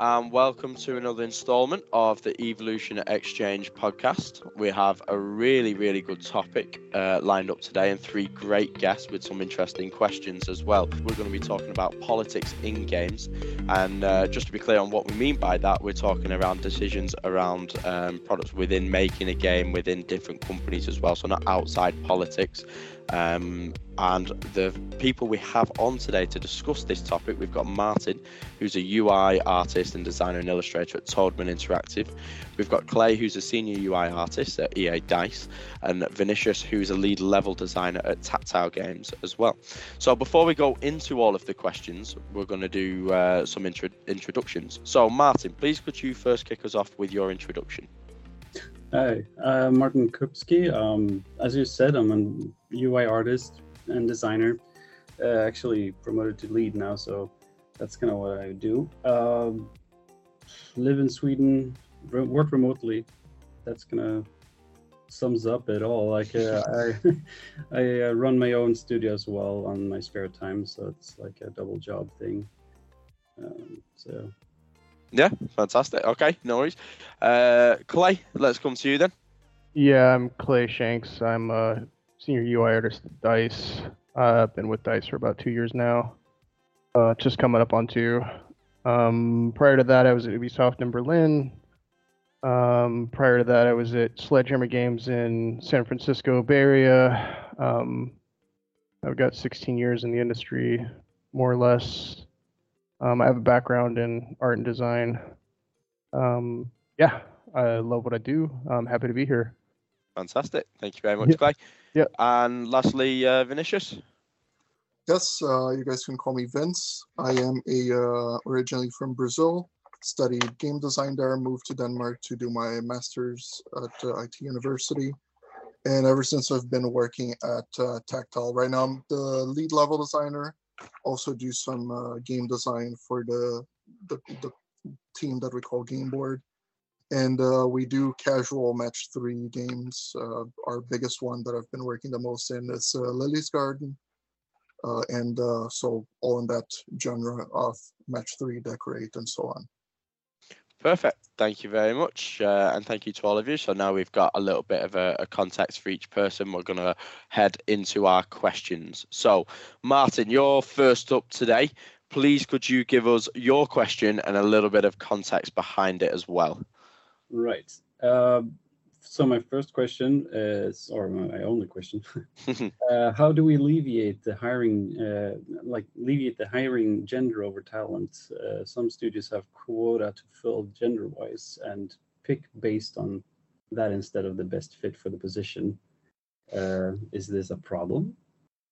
and welcome to another installment of the Evolution Exchange podcast. We have a really, really good topic uh, lined up today and three great guests with some interesting questions as well. We're going to be talking about politics in games, and uh, just to be clear on what we mean by that, we're talking around decisions around um, products within making a game within different companies as well, so not outside politics. Um, and the people we have on today to discuss this topic, we've got Martin, who's a UI artist and designer and illustrator at Toadman Interactive. We've got Clay, who's a senior UI artist at EA Dice, and Vinicius, who's a lead level designer at Tactile Games as well. So before we go into all of the questions, we're going to do uh, some intro- introductions. So Martin, please could you first kick us off with your introduction? Hi, uh, Martin Kupski. Um, as you said, I'm an UI artist and designer. Uh, actually promoted to lead now, so that's kind of what I do. Um, live in Sweden, re- work remotely. That's gonna sums up it all. Like uh, I, I uh, run my own studio as well on my spare time, so it's like a double job thing. Um, so yeah, fantastic. Okay, no worries. Uh, Clay, let's come to you then. Yeah, I'm Clay Shanks. I'm a senior UI artist at Dice. Uh, I've been with Dice for about two years now. Uh, just coming up on two. Um, prior to that, I was at Ubisoft in Berlin. Um, prior to that, I was at Sledgehammer Games in San Francisco Bay Area. Um, I've got 16 years in the industry, more or less. Um, I have a background in art and design. Um, yeah, I love what I do. I'm happy to be here. Fantastic. Thank you very much, Clay. Yeah. And lastly, uh, Vinicius. Yes, uh, you guys can call me Vince. I am a uh, originally from Brazil. Studied game design there. Moved to Denmark to do my master's at uh, IT University. And ever since I've been working at uh, Tactile. Right now, I'm the lead level designer also do some uh, game design for the, the, the team that we call Game Board, and uh, we do casual match three games. Our biggest one that I've been working the most in is Lily's Garden, uh, and uh, so all in that genre of match three, decorate, and so on. Perfect. Thank you very much. Uh, and thank you to all of you. So now we've got a little bit of a, a context for each person. We're going to head into our questions. So, Martin, you're first up today. Please, could you give us your question and a little bit of context behind it as well? Right. Um, so my first question is, or my only question, uh, how do we alleviate the hiring, uh, like alleviate the hiring gender over talent? Uh, some studios have quota to fill gender-wise and pick based on that instead of the best fit for the position. Uh, is this a problem,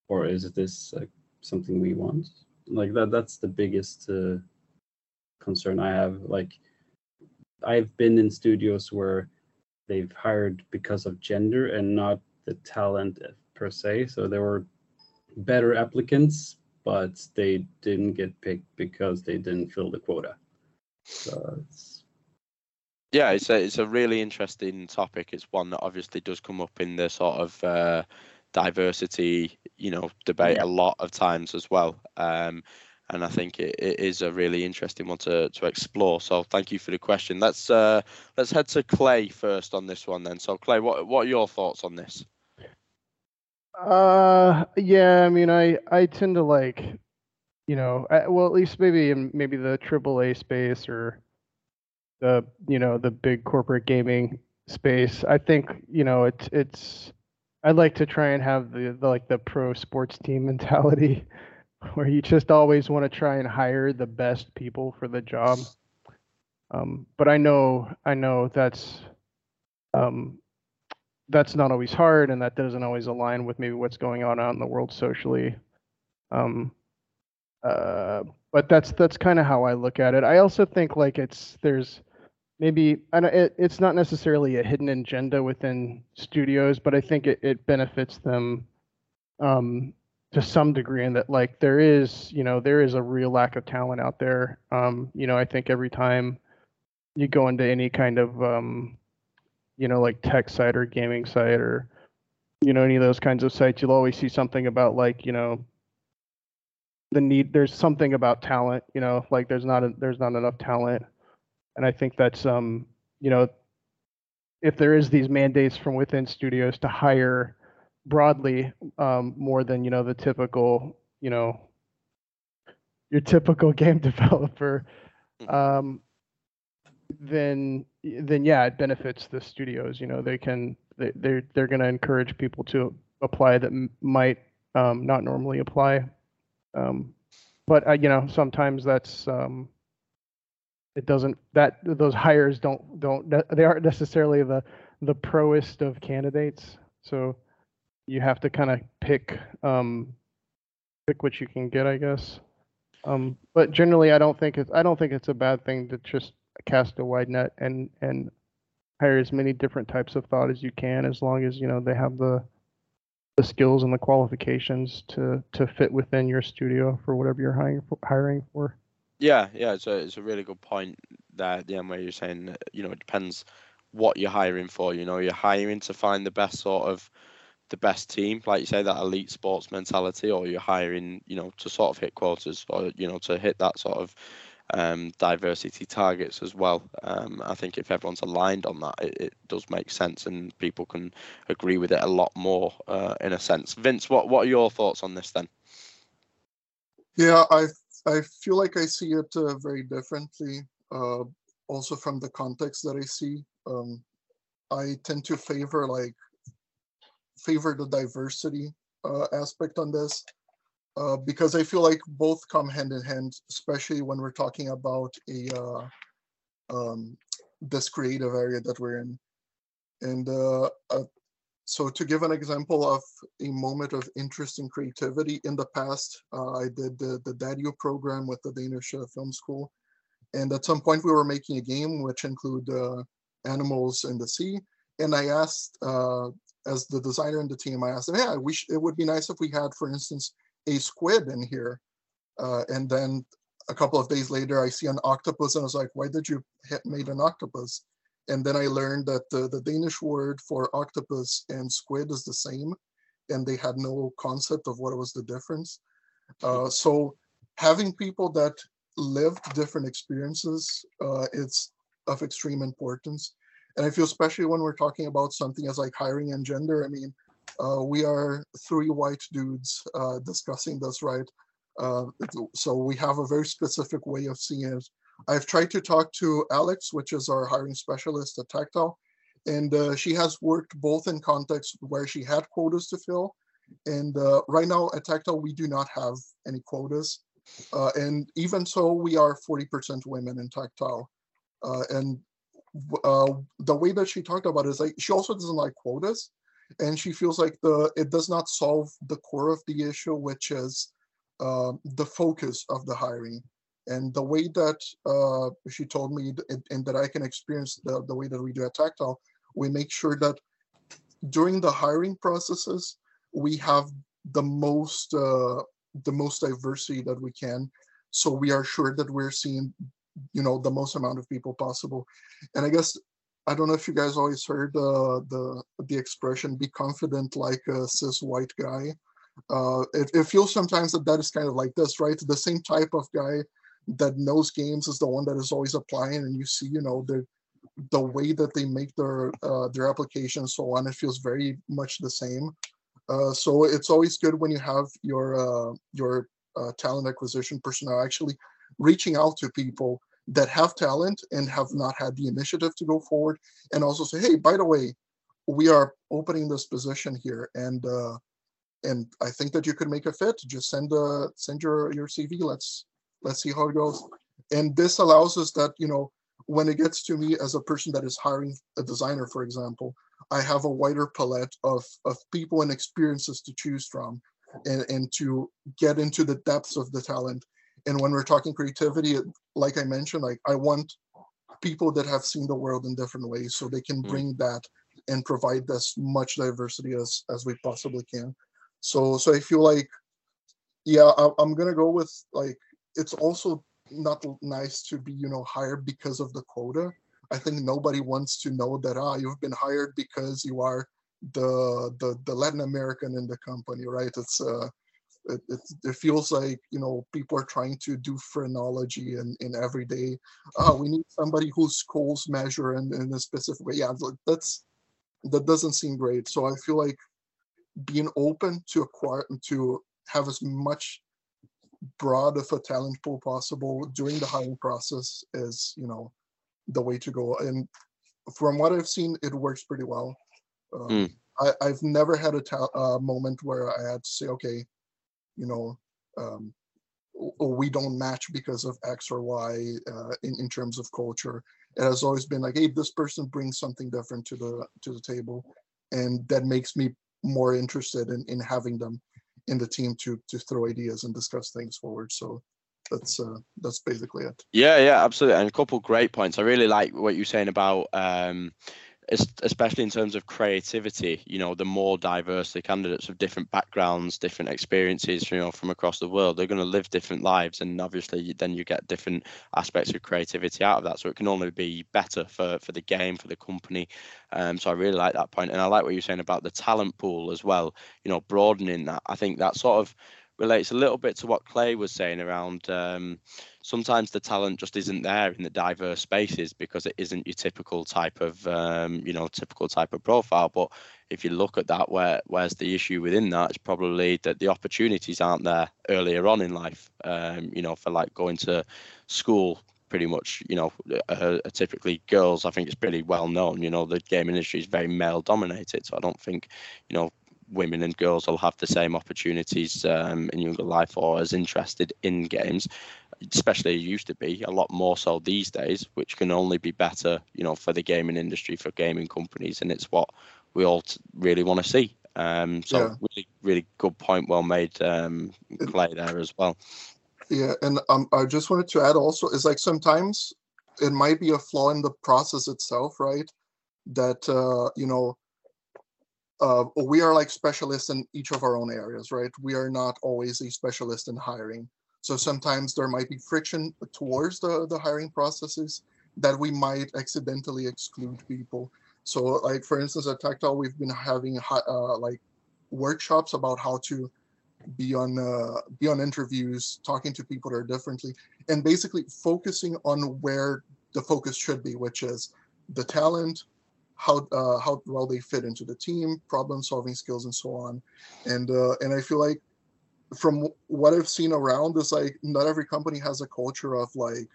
or is this uh, something we want? Like that, that's the biggest uh, concern I have. Like I've been in studios where they've hired because of gender and not the talent per se. So there were better applicants, but they didn't get picked because they didn't fill the quota. So it's yeah, it's a it's a really interesting topic. It's one that obviously does come up in the sort of uh, diversity, you know, debate Yeah. a lot of times as well. Um, and I think it, it is a really interesting one to, to explore. So thank you for the question. Let's uh, let's head to Clay first on this one then. So Clay, what what are your thoughts on this? Uh, yeah, I mean, I I tend to like, you know, I, well, at least maybe in maybe the AAA space or the you know the big corporate gaming space. I think you know it's it's. I'd like to try and have the, the like the pro sports team mentality, where you just always want to try and hire the best people for the job. Um, but I know I know that's um, that's not always hard and that doesn't always align with maybe what's going on out in the world socially um uh but that's that's kind of how i look at it i also think like it's there's maybe I know it, it's not necessarily a hidden agenda within studios but i think it, it benefits them um to some degree in that like there is you know there is a real lack of talent out there um you know i think every time you go into any kind of um you know, like tech site or gaming site or, you know, any of those kinds of sites, you'll always see something about like, you know, the need, there's something about talent, you know, like there's not, a, there's not enough talent. and I think that's um you know if there is these mandates from within studios to hire broadly um, more than you know the typical you know your typical game developer Mhm. um, then then yeah it benefits the studios you know they can they, they're they're going to encourage people to apply that m- might um, not normally apply um, but uh, you know sometimes that's um, it doesn't that those hires don't don't they aren't necessarily the the proest of candidates so you have to kind of pick um pick what you can get i guess um but generally i don't think it's i don't think it's a bad thing to just cast a wide net and and hire as many different types of thought as you can as long as you know they have the the skills and the qualifications to to fit within your studio for whatever you're hiring for, hiring for Yeah, yeah, it's a it's a really good point there the end where you're saying you know it depends what you're hiring for. You know, you're hiring to find the best sort of the best team, like you say, that elite sports mentality, or you're hiring, you know, to sort of hit quotas or you know to hit that sort of um, diversity targets as well. Um, I think if everyone's aligned on that, it, it does make sense, and people can agree with it a lot more uh, in a sense. Vince, what what are your thoughts on this then? Yeah, I I feel like I see it uh, very differently. Uh, also from the context that I see, um, I tend to favor like favor the diversity uh, aspect on this uh, because I feel like both come hand in hand, especially when we're talking about a uh, um, this creative area that we're in. And uh, uh, so to give an example of a moment of interest and creativity, in the past, uh, I did the, the DADIU program with the Danish Film School. And at some point we were making a game which include animals in the sea. And I asked, as the designer and the team, I asked them, yeah, we it would be nice if we had, for instance, a squid in here. Uh, and then a couple of days later, I see an octopus and I was like, why did you made an octopus? And then I learned that the, the Danish word for octopus and squid is the same, and they had no concept of what was the difference. Uh, so having people that lived different experiences, uh, it's of extreme importance. And I feel especially when we're talking about something as like hiring and gender. I mean, uh, we are three white dudes uh, discussing this, right? Uh, so we have a very specific way of seeing it. I've tried to talk to Alex, which is our hiring specialist at Tactile, and uh, she has worked both in contexts where she had quotas to fill, and uh, right now at Tactile we do not have any quotas, uh, and even so we are 40% women in Tactile, uh, and uh, the way that she talked about it is like she also doesn't like quotas, and she feels like the it does not solve the core of the issue, which is uh, the focus of the hiring and the way that uh, she told me and, and that I can experience the, the way that we do at Tactile, we make sure that during the hiring processes, we have the most uh, the most diversity that we can. So we are sure that we're seeing, you know, the most amount of people possible. And I guess I don't know if you guys always heard uh, the the expression "be confident like a cis white guy." Uh, it, it feels sometimes that that is kind of like this, right? The same type of guy that knows games is the one that is always applying and you see you know the the way that they make their uh, their application so on it feels very much the same uh, so it's always good when you have your uh, your uh, talent acquisition personnel actually reaching out to people that have talent and have not had the initiative to go forward and also say hey by the way we are opening this position here. And uh, and i think that you could make a fit. Just send uh send your your cv let's let's see how it goes. And this allows us that you know when it gets to me as a person that is hiring a designer for example i have a wider palette of of people and experiences to choose from and, and to get into the depths of the talent and when we're talking creativity like i mentioned like i want people that have seen the world in different ways so they can Mm. bring that and provide as much diversity as as we possibly can. So so i feel like yeah I, i'm gonna go with like it's also not nice to be you know hired because of the quota. I think nobody wants to know that ah you've been hired because you are the the, the latin american in the company right? It's uh It, it, it feels like you know people are trying to do phrenology in, in every day. Oh, we need somebody whose goals measure in, in a specific way. Yeah, that's that doesn't seem great. So I feel like being open to acquire to have as much broad of a talent pool possible during the hiring process is you know the way to go and from what i've seen it works pretty well um, mm. I, have never had a ta- uh, moment where i had to say okay you know um, we don't match because of x or y uh, in, in terms of culture it has always been like hey this person brings something different to the to the table and that makes me more interested in, in having them in the team to to throw ideas and discuss things forward. So that's uh, that's basically it. Yeah, yeah, absolutely. And a couple great points. I really like what you're saying about um, especially in terms of creativity you know the more diverse the candidates of different backgrounds different experiences you know from across the world they're going to live different lives and obviously then you get different aspects of creativity out of that. So it can only be better for for the game for the company. Um, so i really like that point and i like what you're saying about the talent pool as well you know broadening that. I think that sort of relates a little bit to what clay was saying around um, sometimes the talent just isn't there in the diverse spaces because it isn't your typical type of um, you know typical type of profile. But if you look at that where where's the issue within that it's probably that the opportunities aren't there earlier on in life um, you know for like going to school pretty much you know uh, typically girls i think it's pretty well known you know the game industry is very male dominated. So i don't think you know women and girls will have the same opportunities um, in younger life or as interested in games especially used to be a lot more so these days which can only be better you know for the gaming industry for gaming companies and it's what we all really want to see um, so yeah. really really good point well made um, clay there as well yeah and um, i just wanted to add also is like sometimes it might be a flaw in the process itself right that uh, you know uh, we are like specialists in each of our own areas, right? We are not always a specialist in hiring. So sometimes there might be friction towards the, the hiring processes that we might accidentally exclude people. So like, for instance, at Tactile, we've been having uh, like workshops about how to be on uh, be on interviews, talking to people that are differently, and basically focusing on where the focus should be, which is the talent, how uh, how well they fit into the team, problem solving skills, and so on. And uh, and I feel like from what I've seen around is like not every company has a culture of like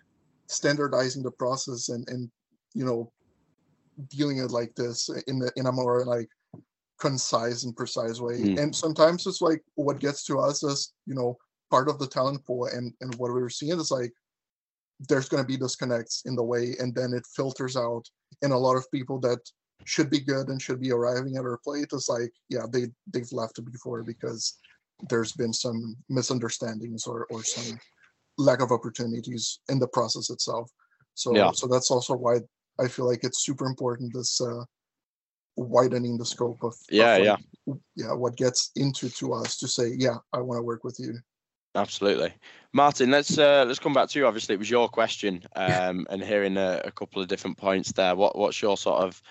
standardizing the process and and you know dealing it like this in the in a more like concise and precise way. Mm. And sometimes it's like what gets to us is you know part of the talent pool and and what we are seeing is like there's going to be disconnects in the way and then it filters out and a lot of people that should be good and should be arriving at our plate is like yeah they they've left before because there's been some misunderstandings or or some lack of opportunities in the process itself so yeah. so that's also why i feel like it's super important this uh widening the scope of yeah of like, yeah yeah what gets into to us to say yeah i want to work with you Absolutely, Martin. Let's uh, let's come back to you. Obviously, it was your question, um, and hearing a, a, couple of different points there. What what's your sort of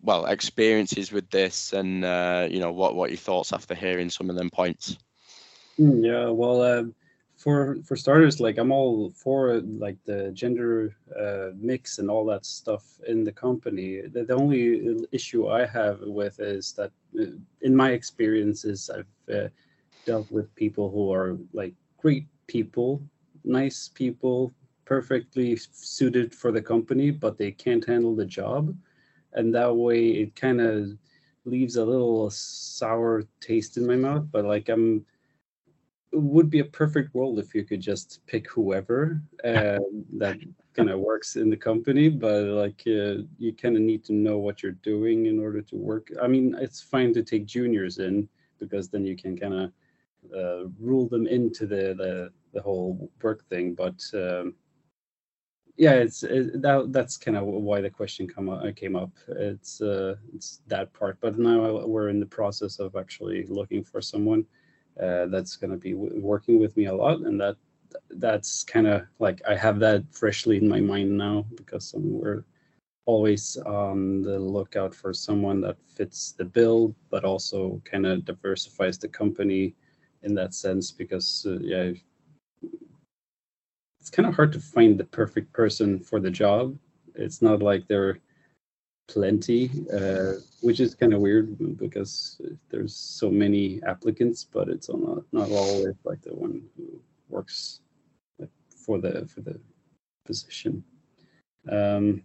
well experiences with this, and uh, you know what what your thoughts after hearing some of them points? Hmm, yeah, well, uh, for for starters, like I'm all for like the gender uh, mix and all that stuff in the company. The, the only issue I have with is that, uh, in my experiences, I've uh, dealt with people who are like great people, nice people, perfectly suited for the company, but they can't handle the job. And that way it kind of leaves a little sour taste in my mouth. But like I'm would be a perfect world if you could just pick whoever uh, that kind of works in the company but like uh, you kind of need to know what you're doing in order to work i mean it's fine to take juniors in because then you can kind of uh, rule them into the, the the whole work thing. But um, yeah, it's it, that that's kind of why the question come up, came up. It's uh, it's that part. But now we're in the process of actually looking for someone uh, that's going to be w- working with me a lot, and that that's kind of like I have that freshly in my mind now because we're always on the lookout for someone that fits the bill, but also kind of diversifies the company in that sense because uh, yeah, it's kind of hard to find the perfect person for the job. It's not like there are plenty, uh, which is kind of weird because there's so many applicants, but it's not not always like the one who works for the for the position. Um,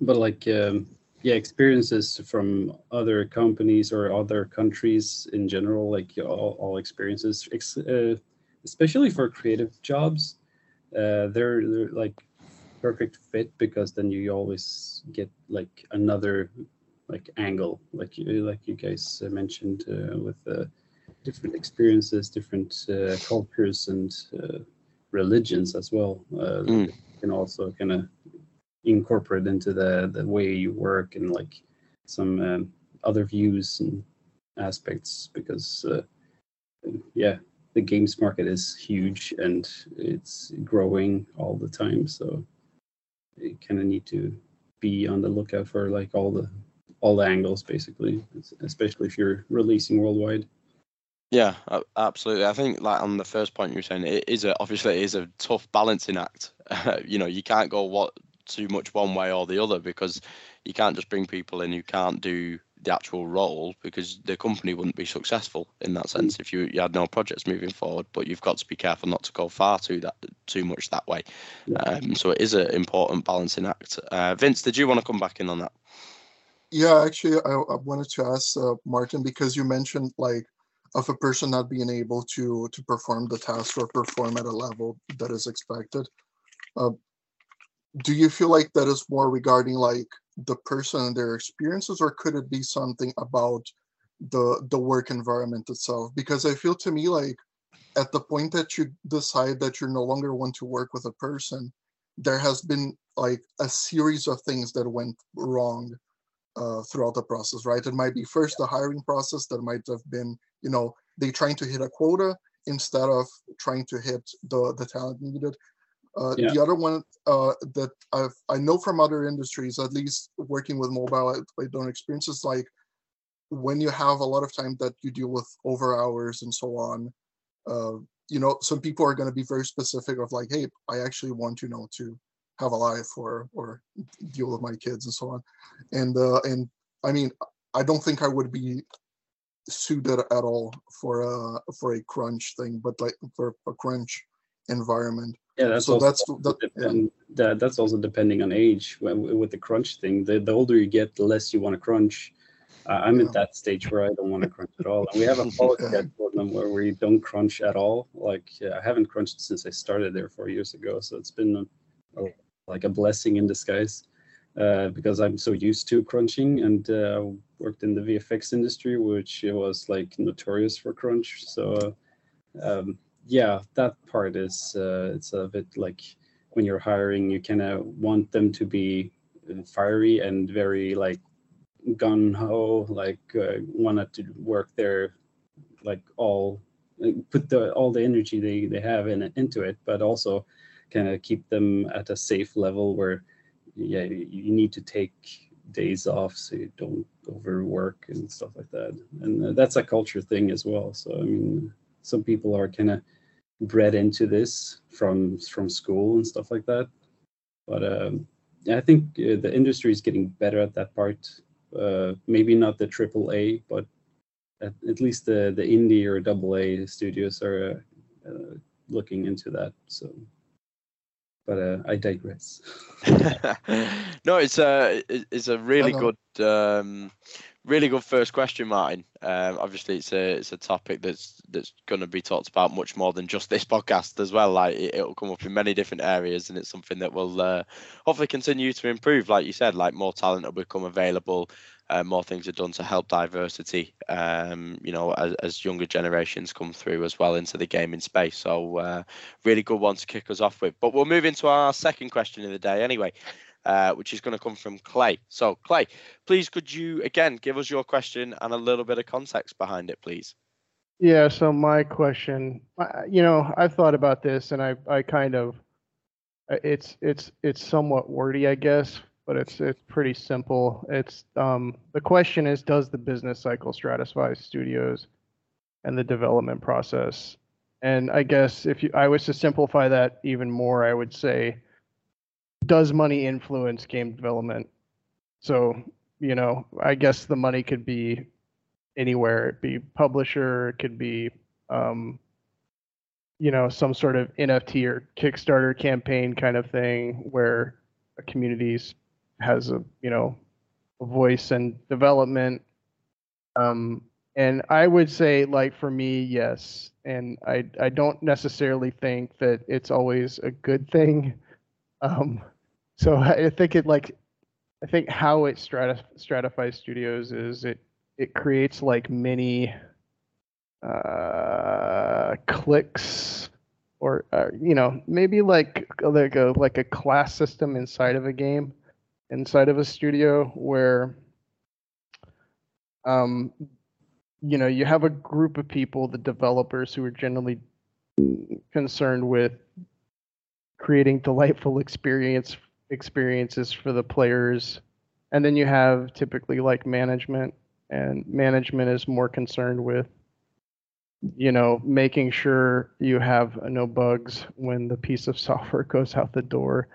but like um, yeah, experiences from other companies or other countries in general, like all, all experiences, uh, especially for creative jobs, uh, they're, they're like perfect fit because then you always get like another like angle, like you like you guys mentioned uh, with uh, different experiences, different uh, cultures, and uh, religions as well. Mm. Can also kind of incorporate into the the way you work and like some um, other views and aspects because uh, yeah the games market is huge and it's growing all the time so you kind of need to be on the lookout for like all the all the angles basically especially if you're releasing worldwide. Yeah absolutely. I think like on the first point you were saying it is a obviously it is a tough balancing act. You know you can't go what too much one way or the other because you can't just bring people in who can't do the actual role because the company wouldn't be successful in that sense if you, you had no projects moving forward. But you've got to be careful not to go far too that too much that way. Um, so it is an important balancing act. Uh, Vince, did you want to come back in on that? Yeah, actually, I, I wanted to ask uh, Martin because you mentioned like of a person not being able to to perform the task or perform at a level that is expected. Uh, do you feel like that is more regarding like the person and their experiences or could it be something about the the work environment itself? Because i feel to me like at the point that you decide that you're no longer want to work with a person there has been like a series of things that went wrong uh, throughout the process right? It might be first the hiring process that might have been you know they trying to hit a quota instead of trying to hit the the talent needed uh, yeah. The other one uh, that I've, I know from other industries, at least working with mobile, I, I don't experience is like when you have a lot of time that you deal with over hours and so on. Uh, you know, some people are going to be very specific of like, hey, I actually want you know to have a life or or deal with my kids and so on, and uh, and I mean, I don't think I would be suited at all for a for a crunch thing, but like for a crunch environment. Yeah, that's so that's that, yeah. that, that's also depending on age. With the crunch thing, the, the older you get, the less you want to crunch. Uh, I'm yeah. at that stage where I don't want to crunch at all. And we have a policy at Fortnum where we don't crunch at all. Like uh, I haven't crunched since I started there four years ago, so it's been a, a, like a blessing in disguise. Uh, because I'm so used to crunching and uh, worked in the VFX industry, which was like notorious for crunch. So um, yeah, that part is uh, it's a bit like when you're hiring, you kind of want them to be fiery and very like gun ho, like uh, wanted to work there, like all put the all the energy they they have in into it, but also kind of keep them at a safe level where yeah you need to take days off so you don't overwork and stuff like that. And uh, that's a culture thing as well so i mean some people are kind of bred into this from from school and stuff like that. But um, I think uh, the industry is getting better at that part. Uh, maybe not the triple A, but at, at, least the the indie or double A studios are uh, looking into that. So, but uh, I digress. no, it's a it's a really good um, really good first question, Martin. Um, obviously, it's a it's a topic that's that's going to be talked about much more than just this podcast as well. Like it, will come up in many different areas, and it's something that will uh, hopefully continue to improve. Like you said, like more talent will become available. Uh, more things are done to help diversity, um, you know, as, as, younger generations come through as well into the gaming space. So, uh, really good one to kick us off with. But we'll move into our second question of the day anyway uh, which is going to come from Clay. So, Clay, please could you again give us your question and a little bit of context behind it, please? Yeah. So my question, you know, I've thought about this, and I, I kind of, uh, it's, it's, it's somewhat wordy, I guess, but it's, it's pretty simple. It's, um, the question is, does the business cycle stratify studios and the development process. And I guess if you, I was to simplify that even more, I would say, does money influence game development? So, you know, I guess the money could be anywhere. It be publisher, it could be, um, you know, some sort of NFT or Kickstarter campaign kind of thing where a community has a, you know, a voice and development. Um, and I would say, like for me, yes. And I I don't necessarily think that it's always a good thing. Um, so I think it like I think how it stratif- stratifies studios is it it creates like many uh, cliques or uh, you know maybe like like a like a class system inside of a game inside of a studio where um you know you have a group of people the developers who are generally concerned with creating delightful experience experiences for the players. And then you have typically like management and management is more concerned with you know making sure you have no bugs when the piece of software goes out the door.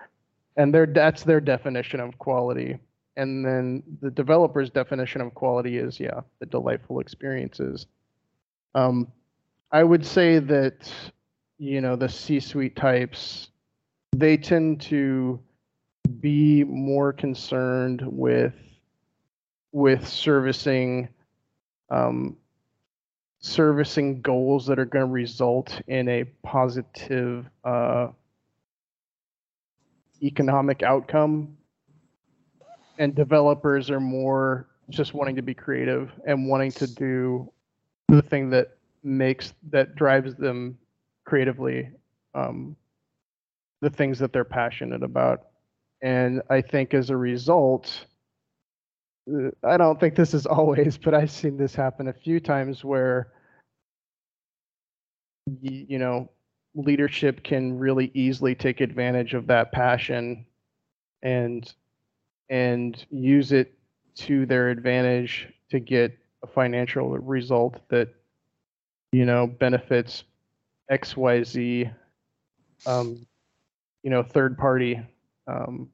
And their that's their definition of quality. And then the developer's definition of quality is yeah the delightful experiences. Um, i would say that you know the c suite types they tend to be more concerned with with servicing um, servicing goals that are going to result in a positive uh, economic outcome. And developers are more just wanting to be creative and wanting to do the thing that makes that drives them creatively um, the things that they're passionate about and i think as a result uh, i don't think this is always but i've seen this happen a few times where you, you know leadership can really easily take advantage of that passion and and use it to their advantage to get a financial result that you know benefits xyz um, you know third party um,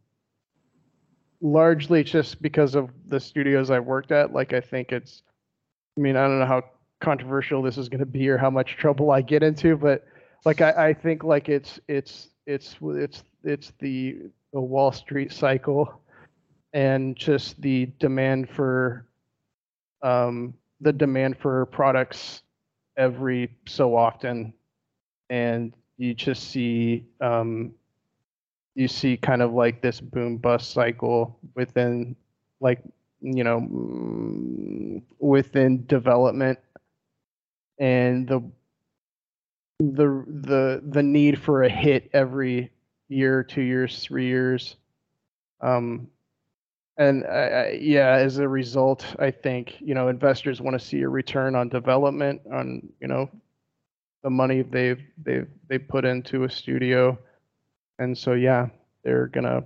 largely just because of the studios i've worked at. Like i think it's i mean i don't know how controversial this is going to be or how much trouble i get into but like I, I think like it's it's it's it's it's the the wall street cycle and just the demand for um, the demand for products every so often, and you just see um, you see kind of like this boom bust cycle within like you know mm, within development and the the the the need for a hit every year, two years, three years. Um, and I, yeah, as a result, I think you know investors want to see a return on development on you know the money they've they've they put into a studio, and so yeah, they're gonna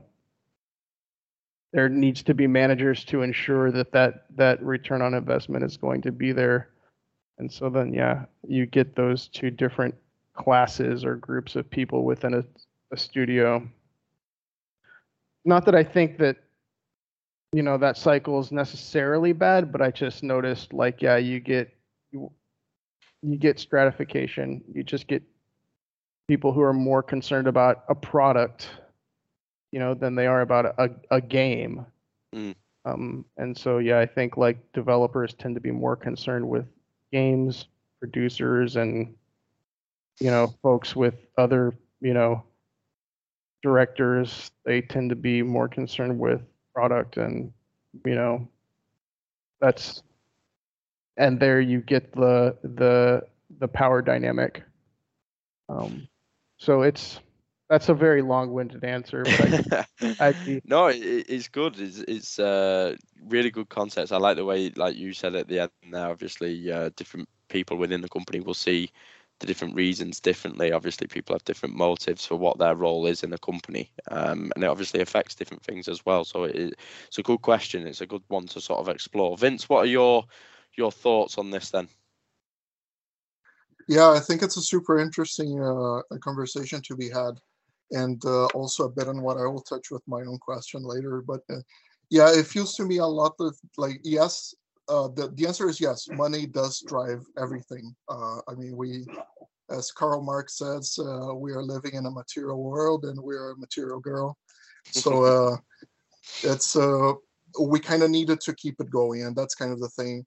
there needs to be managers to ensure that that that return on investment is going to be there, and so then yeah, you get those two different classes or groups of people within a, a studio. Not that I think that you know that cycle is necessarily bad but i just noticed like yeah you get you, you get stratification you just get people who are more concerned about a product you know than they are about a, a game. Mm. um, and so yeah i think like developers tend to be more concerned with games producers and you know folks with other you know directors. They tend to be more concerned with product and you know that's and there you get the the the power dynamic. Um so it's that's a very long-winded answer but I, I, no it, it's good it's it's uh really good concepts i like the way like you said at the end now obviously uh, different people within the company will see the different reasons differently. Obviously, people have different motives for what their role is in the company, um, and it obviously affects different things as well. So it, it's a good question. It's a good one to sort of explore. Vince, what are your your thoughts on this then? Yeah, I think it's a super interesting uh, conversation to be had, and uh, also a bit on what I will touch with my own question later. But uh, yeah, it feels to me a lot of like yes, uh, the the answer is yes. Money does drive everything. Uh, I mean, we, as Karl Marx says, uh, we are living in a material world, and we are a material girl. So it's we kind of needed to keep it going, and that's kind of the thing.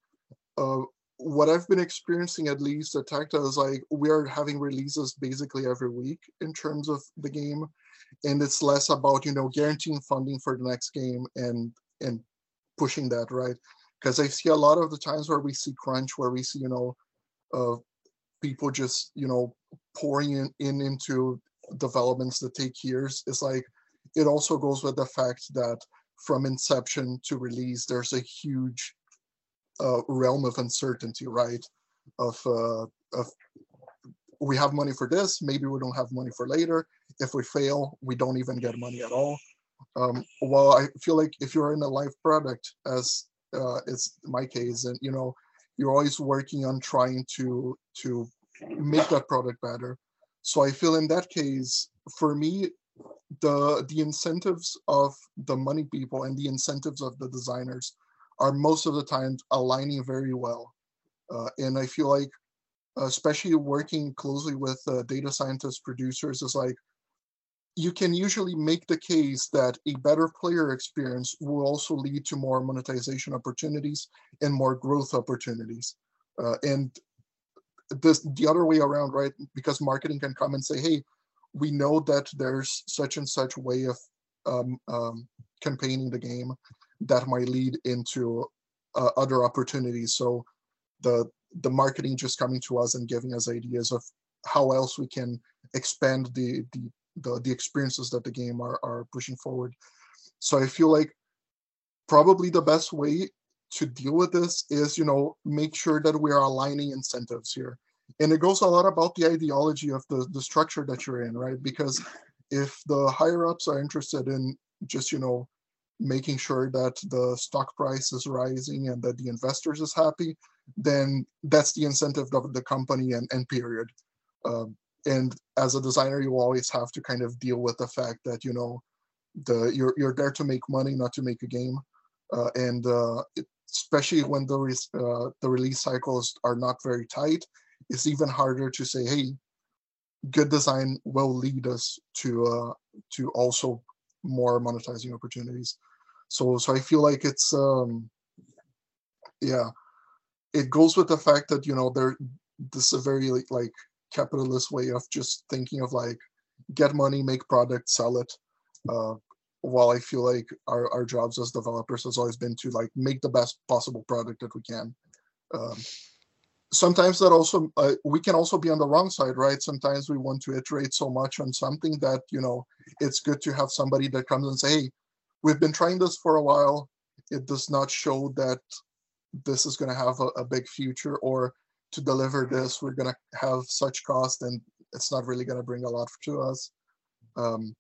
Uh, what I've been experiencing, at least at Tactile, is like we are having releases basically every week in terms of the game, and it's less about you know guaranteeing funding for the next game and and pushing that right. Because I see a lot of the times where we see crunch, where we see you know, uh, people just you know pouring in, in into developments that take years. It's like it also goes with the fact that from inception to release, there's a huge uh, realm of uncertainty, right? Of uh, of we have money for this, maybe we don't have money for later. If we fail, we don't even get money at all. Um, well, I feel like if you're in a live product, as uh, it's my case, and you know, you're always working on trying to to make that product better. So I feel in that case, for me, the the incentives of the money people and the incentives of the designers are most of the time aligning very well. Uh, and I feel like, especially working closely with uh, data scientists, producers, is like you can usually make the case that a better player experience will also lead to more monetization opportunities and more growth opportunities. Uh, and this the other way around, right? Because marketing can come and say, hey, we know that there's such and such way of um, um, campaigning the game that might lead into uh, other opportunities. So the the marketing just coming to us and giving us ideas of how else we can expand the the the, the experiences that the game are, are pushing forward. So I feel like probably the best way to deal with this is you know make sure that we are aligning incentives here and it goes a lot about the ideology of the the structure that you're in right because if the higher ups are interested in just you know making sure that the stock price is rising and that the investors is happy, then that's the incentive of the company and, and period. Um, and as a designer, you always have to kind of deal with the fact that you know the you're you're there to make money, not to make a game. Uh, and uh, it, especially when the uh, the release cycles are not very tight, it's even harder to say, hey, good design will lead us to uh, to also more monetizing opportunities. So so I feel like it's um yeah, it goes with the fact that you know there this is a very like, capitalist way of just thinking of like get money, make product, sell it. Uh, while I feel like our, our jobs as developers has always been to like make the best possible product that we can. Um, sometimes that also uh, we can also be on the wrong side right sometimes we want to iterate so much on something that you know it's good to have somebody that comes and say hey we've been trying this for a while. It does not show that this is going to have a, a, big future or to deliver this we're going to have such cost and it's not really going to bring a lot to us. Um,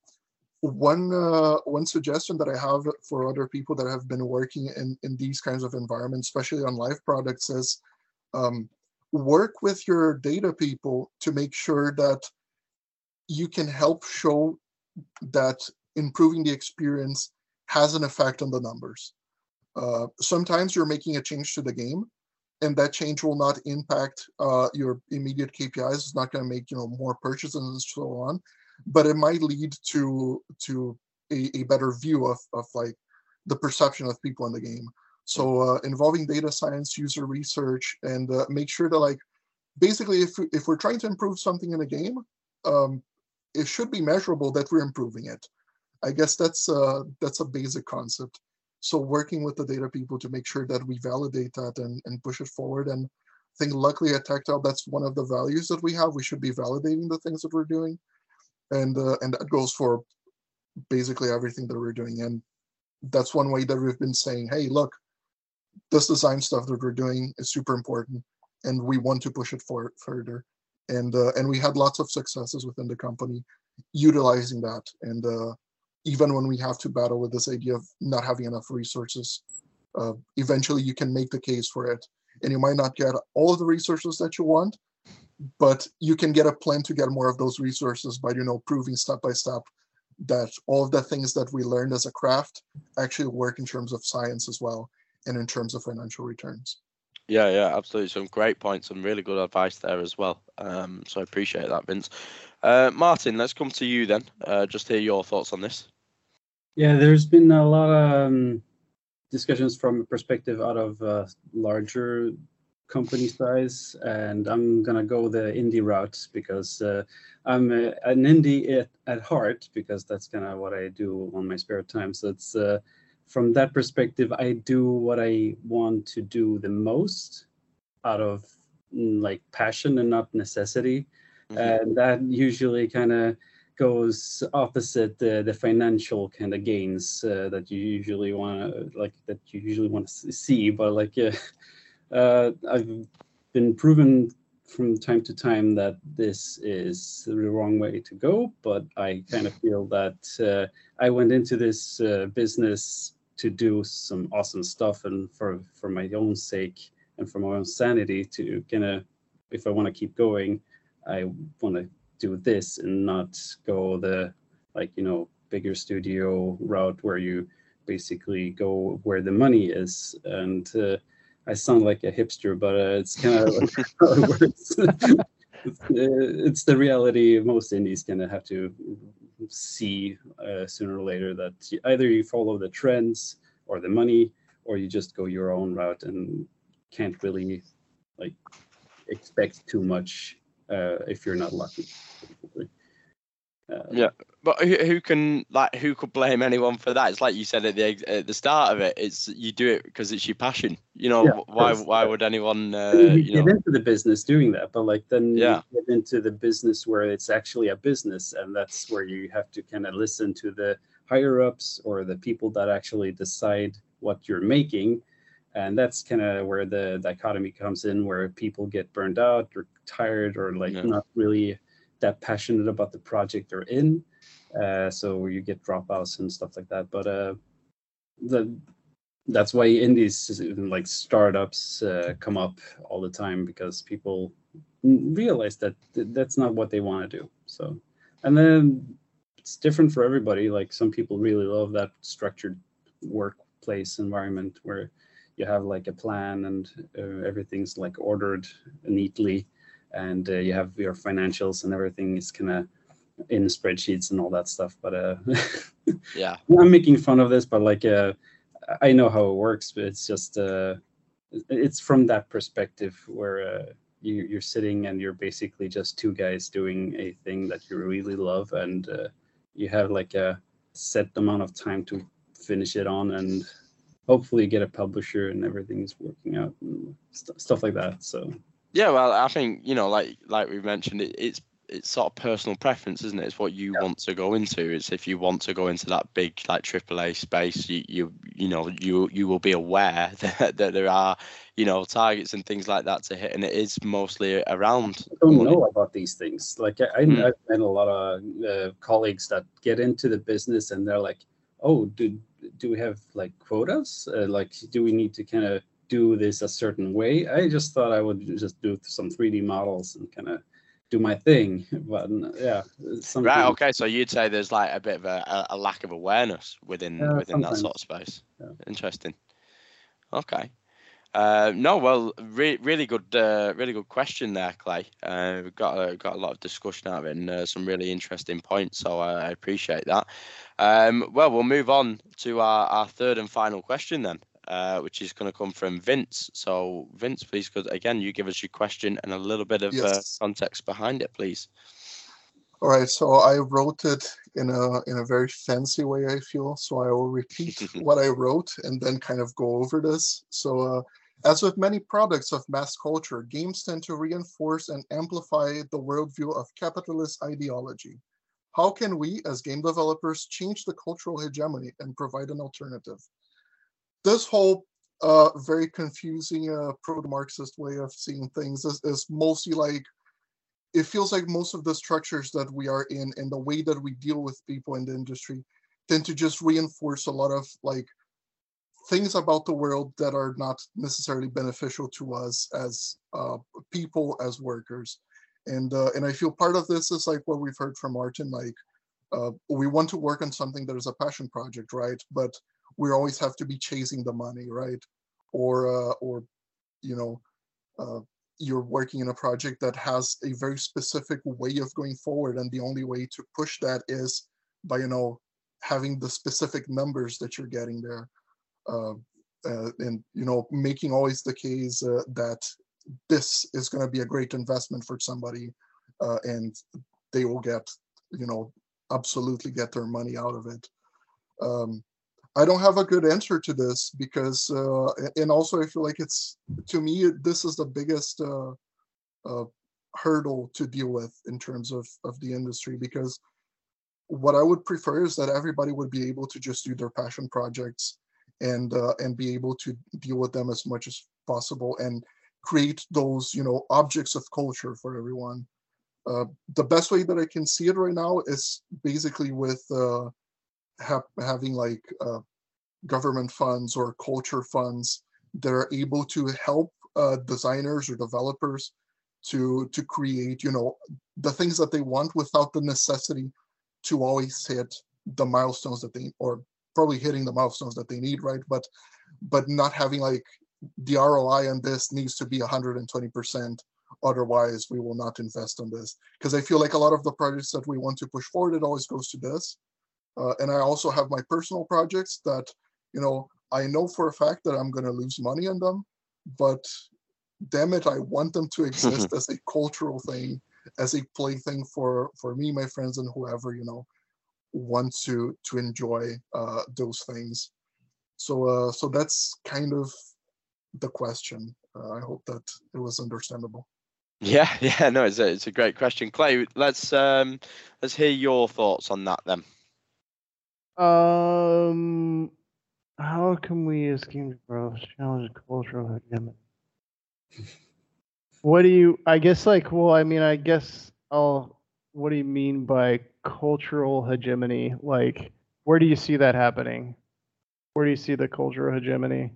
one uh, one suggestion that i have for other people that have been working in in these kinds of environments especially on live products is um, work with your data people to make sure that you can help show that improving the experience has an effect on the numbers. Uh, sometimes you're making a change to the game, and that change will not impact uh, your immediate KPIs. It's not going to make you know more purchases and so on, but it might lead to to a, a better view of of like the perception of people in the game. So uh, involving data science, user research, and uh, make sure that like basically if if we're trying to improve something in a game, um, it should be measurable that we're improving it. I guess that's that's a basic concept. So working with the data people to make sure that we validate that and, and push it forward. And I think luckily at Tactile, that's one of the values that we have. We should be validating the things that we're doing. And uh, and that goes for basically everything that we're doing. And that's one way that we've been saying, hey, look, this design stuff that we're doing is super important and we want to push it for further and uh, and we had lots of successes within the company utilizing that and uh, even when we have to battle with this idea of not having enough resources uh, eventually you can make the case for it and you might not get all of the resources that you want but you can get a plan to get more of those resources by you know proving step by step that all of the things that we learned as a craft actually work in terms of science as well and in terms of financial returns. Yeah, yeah, absolutely. Some great points, some really good advice there as well. Um, so I appreciate that, Vince. Uh, Martin, let's come to you then. Uh, just hear your thoughts on this. Yeah, there's been a lot of um, discussions from a perspective out of uh, larger company size, and I'm gonna go the indie route because uh, I'm a, an indie at, at heart because that's kind of what I do on my spare time. So it's uh, from that perspective, I do what I want to do the most out of mm, like passion and not necessity, mm-hmm. and that usually kind of goes opposite the, the financial kind of gains uh, that you usually want to like that you usually want to see but like uh, I've been proven from time to time that this is the wrong way to go, but I kind of feel that uh, I went into this uh, business to do some awesome stuff and for for my own sake and for my own sanity to kind of if I want to keep going, I want to do this and not go the like you know bigger studio route where you basically go where the money is and uh, I sound like a hipster, but uh, it's kind of how it works. it's, uh, it's, the reality most indies kind of have to see uh, sooner or later that either you follow the trends or the money, or you just go your own route and can't really like expect too much uh, if you're not lucky. Uh, yeah, but who, who, can like who could blame anyone for that? It's like you said at the at the start of it. It's you do it because it's your passion. You know yeah, why why would anyone? Uh, you, you get know... into the business doing that, but like then yeah. you get into the business where it's actually a business, and that's where you have to kind of listen to the higher ups or the people that actually decide what you're making. And that's kind of where the dichotomy comes in, where people get burned out or tired or like yeah. not really that passionate about the project they're in. Uh, so you get dropouts and stuff like that. But uh, the that's why indies like startups uh, come up all the time because people realize that th- that's not what they want to do. So, and then it's different for everybody. Like some people really love that structured workplace environment where you have like a plan and uh, everything's like ordered neatly and uh, you have your financials and everything is kind of in spreadsheets and all that stuff. But uh, yeah, I'm making fun of this, but like uh, I know how it works. But it's just uh, it's from that perspective where uh, you, you're sitting and you're basically just two guys doing a thing that you really love, and uh, you have like a set amount of time to finish it on and hopefully get a publisher and everything's working out and st- stuff like that so yeah, well, I think you know, like like we've mentioned, it, it's it's sort of personal preference, isn't it? It's what you yeah. want to go into. It's if you want to go into that big like AAA space, you you you know you you will be aware that, that there are you know targets and things like that to hit, and it is mostly around. I don't know about these things. Like I, mm. I've met a lot of uh, colleagues that get into the business and they're like, oh, do do we have like quotas? Uh, like, do we need to kind of do this a certain way. I just thought I would just do some 3D models and kind of do my thing. But yeah, right. Okay, so you'd say there's like a bit of a, a lack of awareness within uh, within sometimes. that sort of space. Yeah. Interesting. Okay. Uh, no, well, re- really good, uh, really good question there, Clay. Uh, we've got a, got a lot of discussion out of it and uh, some really interesting points, so I, appreciate that. Um, well, we'll move on to our, our third and final question then. Uh, which is going to come from Vince. So, Vince, please, could again you give us your question and a little bit of uh, yes. uh, context behind it, please. All right, so I wrote it in a in a very fancy way. I feel so. I will repeat what I wrote and then kind of go over this. So, uh, as with many products of mass culture, games tend to reinforce and amplify the worldview of capitalist ideology. How can we, as game developers, change the cultural hegemony and provide an alternative? this whole uh, very confusing uh, proto-Marxist way of seeing things is, is mostly like it feels like most of the structures that we are in and the way that we deal with people in the industry tend to just reinforce a lot of like things about the world that are not necessarily beneficial to us as uh, people as workers and uh, and I feel part of this is like what we've heard from Martin. Like uh, we want to work on something that is a passion project, right? But we always have to be chasing the money, right? Or uh, or you know, uh, you're working in a project that has a very specific way of going forward, and the only way to push that is by you know having the specific numbers that you're getting there. Uh, uh, and you know making always the case uh, that this is going to be a great investment for somebody and they will get you know absolutely get their money out of it. Um, i don't have a good answer to this because uh, and also i feel like it's to me this is the biggest uh, uh, hurdle to deal with in terms of of the industry because what i would prefer is that everybody would be able to just do their passion projects and uh, and be able to deal with them as much as possible and create those you know objects of culture for everyone. Uh, the best way that i can see it right now is basically with uh, ha- having like uh, government funds or culture funds that are able to help uh, designers or developers to to create you know the things that they want without the necessity to always hit the milestones that they or probably hitting the milestones that they need right but but not having like the ROI on this needs to be 120%. Otherwise, we will not invest on this. Because I feel like a lot of the projects that we want to push forward, it always goes to this. Uh, and I also have my personal projects that, you know, I know for a fact that I'm going to lose money on them, but damn it, I want them to exist as a cultural thing, as a plaything for for me, my friends, and whoever you know want to to enjoy uh, those things. So uh, so that's kind of the question. Uh, I hope that it was understandable. Yeah, yeah, no, it's a it's a great question, Clay. Let's um let's hear your thoughts on that then. Um, how can we as game developers challenge cultural hegemony? what do you? I guess like, well, I mean, I guess I'll. What do you mean by cultural hegemony? Like, where do you see that happening? Where do you see the cultural hegemony?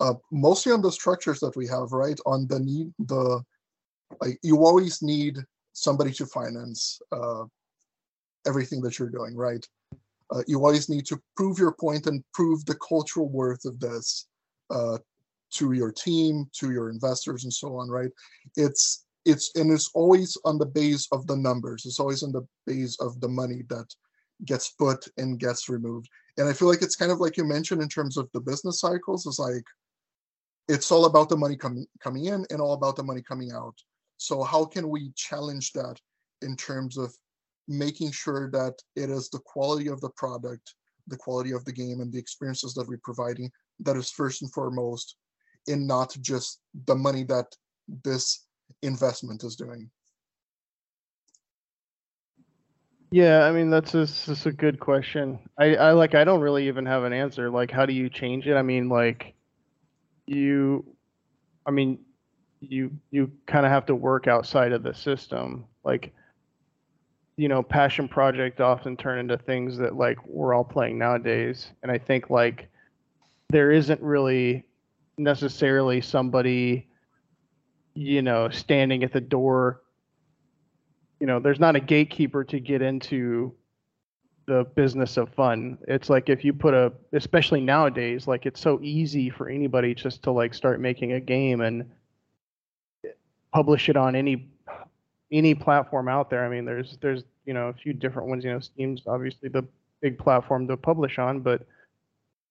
uh, mostly on the structures that we have, right? On the need, the like you always need somebody to finance uh, everything that you're doing, right? Uh, you always need to prove your point and prove the cultural worth of this uh, to your team, to your investors, and so on, right? It's it's and it's always on the base of the numbers. It's always on the base of the money that gets put and gets removed. And I feel like it's kind of like you mentioned in terms of the business cycles. Is like it's all about the money coming coming in and all about the money coming out. So how can we challenge that in terms of making sure that it is the quality of the product, the quality of the game, and the experiences that we're providing that is first and foremost, and not just the money that this investment is doing. Yeah, I mean that's a, that's a good question. I, I like I don't really even have an answer. Like, how do you change it? I mean, like you i mean you you kind of have to work outside of the system like you know passion project often turn into things that like we're all playing nowadays and i think like there isn't really necessarily somebody you know standing at the door you know there's not a gatekeeper to get into the business of fun. It's like if you put a, especially nowadays, like it's so easy for anybody just to like start making a game and publish it on any any platform out there. I mean, there's there's you know a few different ones. You know, Steam's obviously the big platform to publish on, but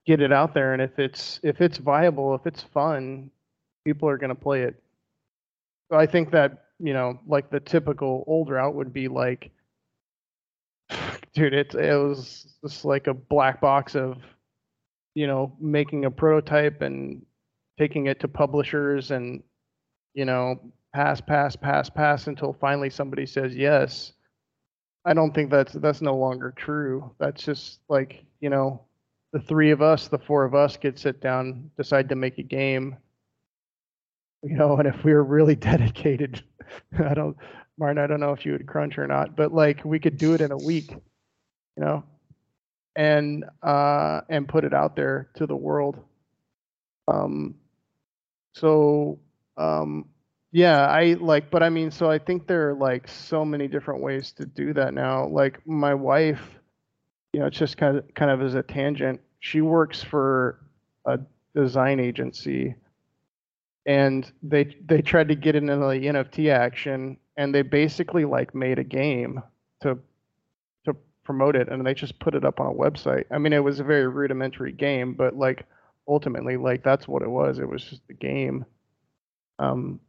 get it out there, and if it's if it's viable, if it's fun, people are gonna play it. I think that you know, like the typical old route would be like dude, it it was just like a black box of, you know, making a prototype and taking it to publishers and, you know, pass, pass, pass, pass until finally somebody says yes. I don't think that's that's no longer true. That's just like, you know, the three of us, the four of us could sit down, decide to make a game. You know, and if we were really dedicated, I don't Martin, I don't know if you would crunch or not, but like we could do it in a week you know, and uh, and put it out there to the world. Um, so um, Yeah, I like, but I mean, so I think there are like so many different ways to do that now. Like my wife, you know, it's just kind of kind of as a tangent. She works for a design agency, and they they tried to get into the NFT action, and they basically like made a game to to promote it, and they just put it up on a website. I mean, it was a very rudimentary game, but like ultimately, like that's what it was. It was just a game. Um,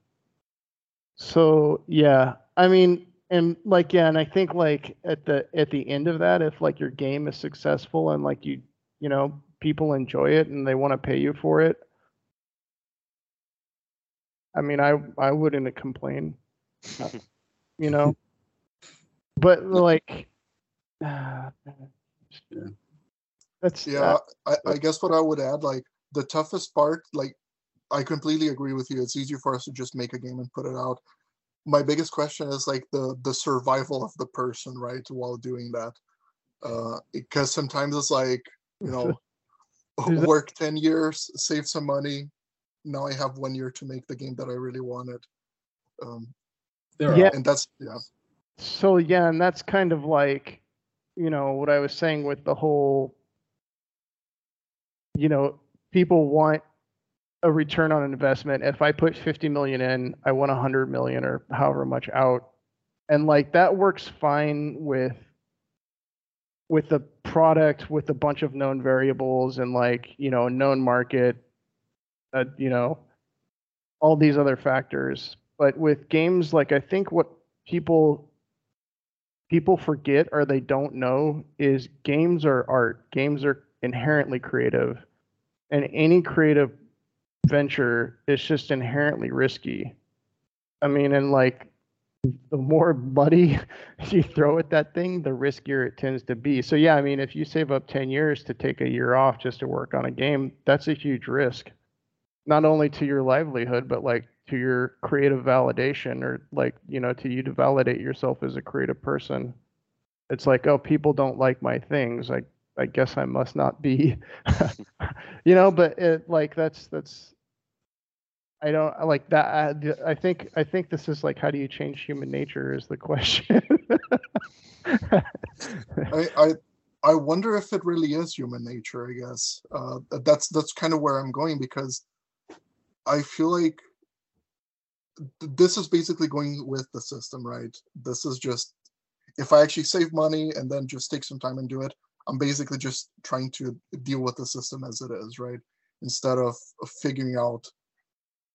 so yeah, I mean, and like yeah, and I think like at the at the end of that, if like your game is successful and like you you know people enjoy it and they want to pay you for it, I mean, I I wouldn't complain, you know. But like, that's Yeah, I, I guess what I would add, like the toughest part, like I completely agree with you. It's easier for us to just make a game and put it out. My biggest question is like the the survival of the person, right, while doing that. Uh, because sometimes it's like you know, work ten years, save some money. Now I have one year to make the game that I really wanted. Um, There Yeah. are and that's yeah, So yeah, and that's kind of like, you know, what I was saying with the whole, you know, people want a return on investment. If I put 50 million in, I want 100 million or however much out. And like that works fine with with the product with a bunch of known variables and like, you know, a known market, uh, you know, all these other factors. But with games like I think what people people forget or they don't know is games are art. Games are inherently creative. And any creative venture is just inherently risky. I mean, and like the more money you throw at that thing, the riskier it tends to be. So yeah, I mean, if you save up 10 years to take a year off just to work on a game, that's a huge risk. Not only to your livelihood, but like to your creative validation or like, you know, to you to validate yourself as a creative person. It's like, oh, people don't like my things. I I guess I must not be you know, but it like that's that's I don't like that. I, I think I think this is like how do you change human nature is the question. I, I I wonder if it really is human nature. I guess uh, that's that's kind of where I'm going because I feel like th- this is basically going with the system, right? This is just if I actually save money and then just take some time and do it, I'm basically just trying to deal with the system as it is, right? Instead of of figuring out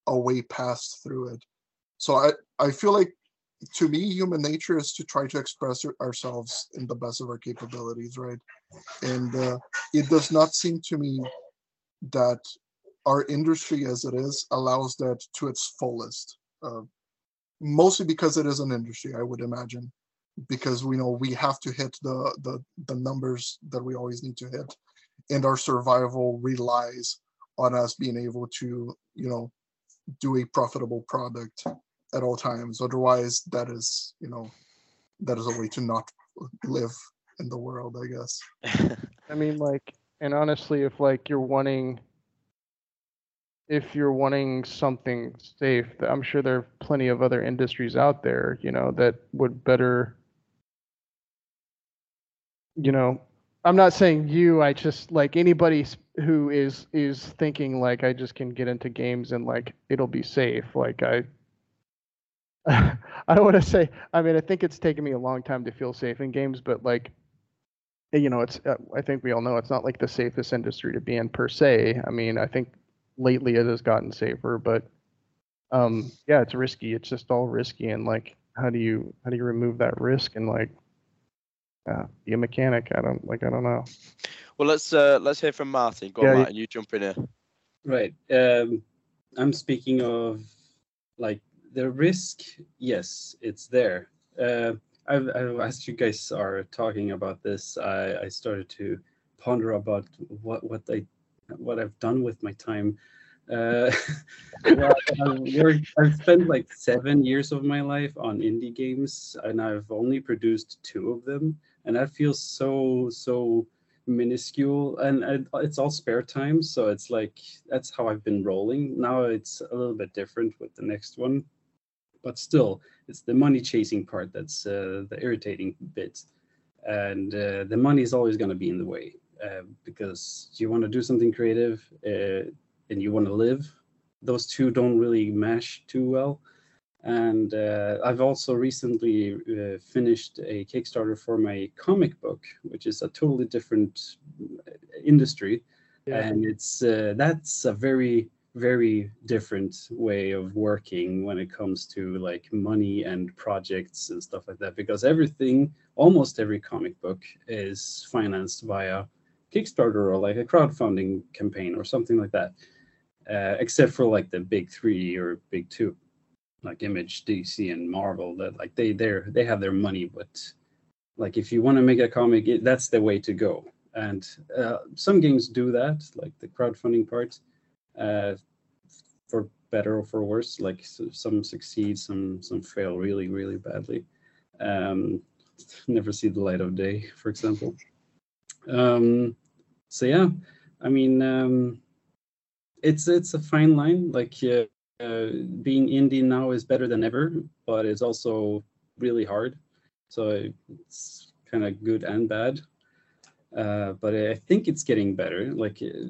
a way past through it. So I I feel like to me, human nature is to try to express ourselves in the best of our capabilities, right? And uh, it does not seem to me that our industry as it is allows that to its fullest. Uh, mostly because it is an industry, I would imagine, because we know we have to hit the the the numbers that we always need to hit, and our survival relies on us being able to, you know, do a profitable product at all times. Otherwise, that is, you know, that is a way to not live in the world, I guess. I mean, like, and honestly, if like you're wanting, if you're wanting something safe, I'm sure there are plenty of other industries out there, you know, that would better, you know, I'm not saying you, I just like anybody who is is thinking like I just can get into games and like it'll be safe. Like I, I don't want to say. I mean, I think it's taken me a long time to feel safe in games, but like you know, it's uh, I think we all know it's not like the safest industry to be in per se. I mean, I think lately it has gotten safer, but um, yeah, it's risky. It's just all risky, and like, how do you how do you remove that risk and like, uh, be a mechanic? I don't like I don't know. Well, let's uh, let's hear from Martin. Go Yeah, you- Martin. You jump in here. Right. Um, I'm speaking of like the risk. Yes, it's there. Uh, I've, I've, as you guys are talking about this, I, I started to ponder about what what I what I've done with my time. Uh, well, I've, I've spent like seven years of my life on indie games, and I've only produced two of them, and that feels so so minuscule and it, it's all spare time so it's like that's how i've been rolling now it's a little bit different with the next one but still, it's the money chasing part that's uh, the irritating bit, and uh, the money is always going to be in the way uh, because you want to do something creative uh, and you want to live. Those two don't really mesh too well. And uh, I've also recently uh, finished a Kickstarter for my comic book, which is a totally different industry, Yeah. and it's uh, that's a very very different way of working when it comes to like money and projects and stuff like that because everything almost every comic book is financed via kickstarter or like a crowdfunding campaign or something like that uh, except for like the big three or big two like image dc and marvel that like they they're they have their money but like if you want to make a comic it, that's the way to go and uh, some games do that like the crowdfunding part uh, for better or for worse. Like s- some succeed, some some fail really really badly. Um, never see the light of day, for example. Um, so yeah, I mean, um, it's it's a fine line. Like uh, uh, being indie now is better than ever, but it's also really hard. So it's kind of good and bad. Uh, but I think it's getting better. Like uh,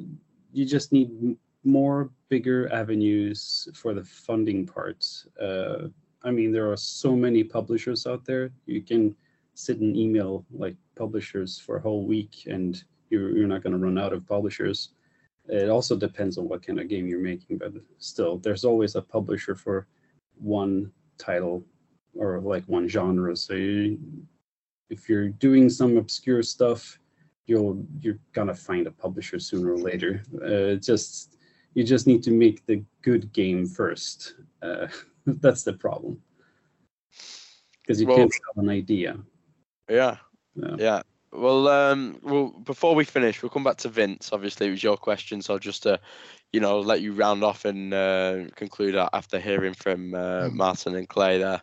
you just need more bigger avenues for the funding part. Uh, I mean, there are so many publishers out there. You can sit and email like publishers for a whole week, and you're you're not going to run out of publishers. It also depends on what kind of game you're making, but still, there's always a publisher for one title or like one genre. So you, if you're doing some obscure stuff, you'll you're gonna find a publisher sooner or later. Uh, just you just need to make the good game first. Uh, that's the problem because you Well- can't sell an idea. Yeah. Yeah. Yeah. Well, um, well, before we finish, we'll come back to Vince. Obviously, it was your question, so just to, you know, let you round off and uh, conclude a- after hearing from uh, Mhm. Martin and Clay there.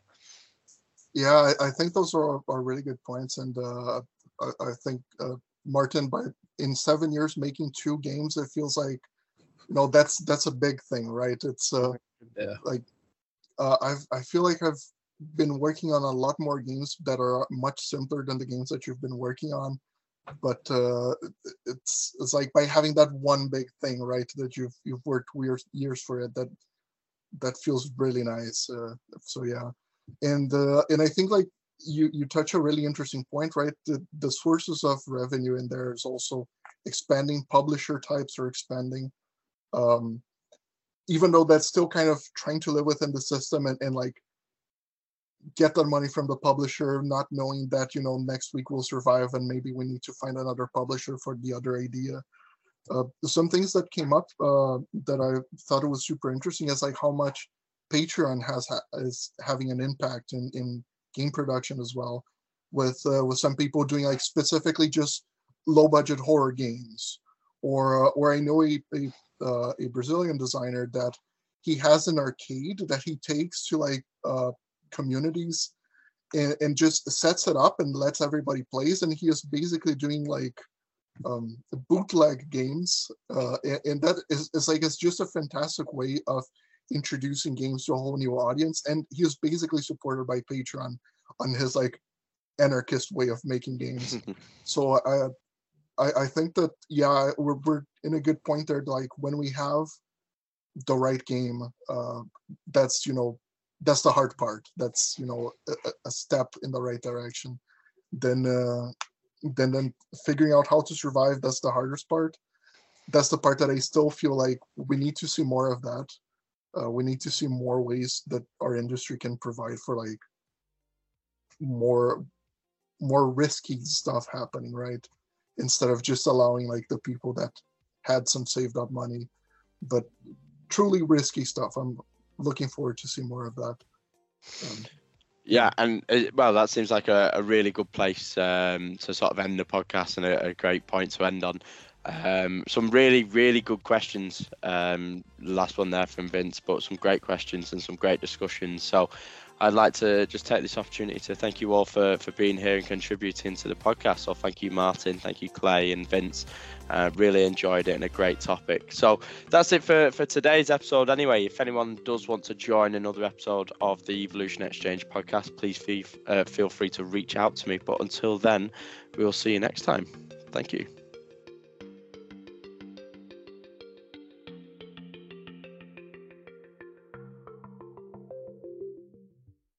Yeah, I, I think those are, are really good points, and uh, I, I think uh, Martin, by in seven years making two games, it feels like, you know, that's that's a big thing, right? It's uh, Yeah. like uh, I've I feel like I've been working on a lot more games that are much simpler than the games that you've been working on, but uh, it's it's like by having that one big thing, right? That you've you've worked years years for it. That that feels really nice. Uh, so yeah, and uh, and I think like you you touch a really interesting point, right? The the sources of revenue in there is also expanding publisher types or expanding. Um, even though that's still kind of trying to live within the system and, and like get that money from the publisher, not knowing that you know next week will survive and maybe we need to find another publisher for the other idea. Uh, some things that came up uh, that I thought it was super interesting is like how much Patreon has ha- is having an impact in, in game production as well, with uh, with some people doing like specifically just low budget horror games, or uh, or I know a a, uh, a Brazilian designer that he has an arcade that he takes to like uh, communities and, and just sets it up and lets everybody plays. And he is basically doing like um, bootleg games uh, and, and that is, is like it's just a fantastic way of introducing games to a whole new audience. And he is basically supported by patreon on his like anarchist way of making games. So i i, I think that yeah we're, we're in a good point there. Like when we have the right game uh, that's you know that's the hard part. That's you know a, a- step in the right direction. Then uh then then figuring out how to survive that's the hardest part. That's the part that i still feel like we need to see more of that. Uh, we need to see more ways that our industry can provide for like more more risky stuff happening right? Instead of just allowing like the people that had some saved up money. But truly risky stuff. I'm looking forward to see more of that um, Yeah, and uh, well, that seems like a, a really good place um, to sort of end the podcast and a, a great point to end on. Um, some really, really good questions. Um, last one there from Vince, but some great questions and some great discussions. So I'd like to just take this opportunity to thank you all for, for being here and contributing to the podcast. So thank you, Martin. Thank you, Clay and Vince. Uh, really enjoyed it and a great topic. So that's it for, for today's episode. Anyway, if anyone does want to join another episode of the Evolution Exchange podcast, please feel, uh, feel free to reach out to me. But until then, we will see you next time. Thank you.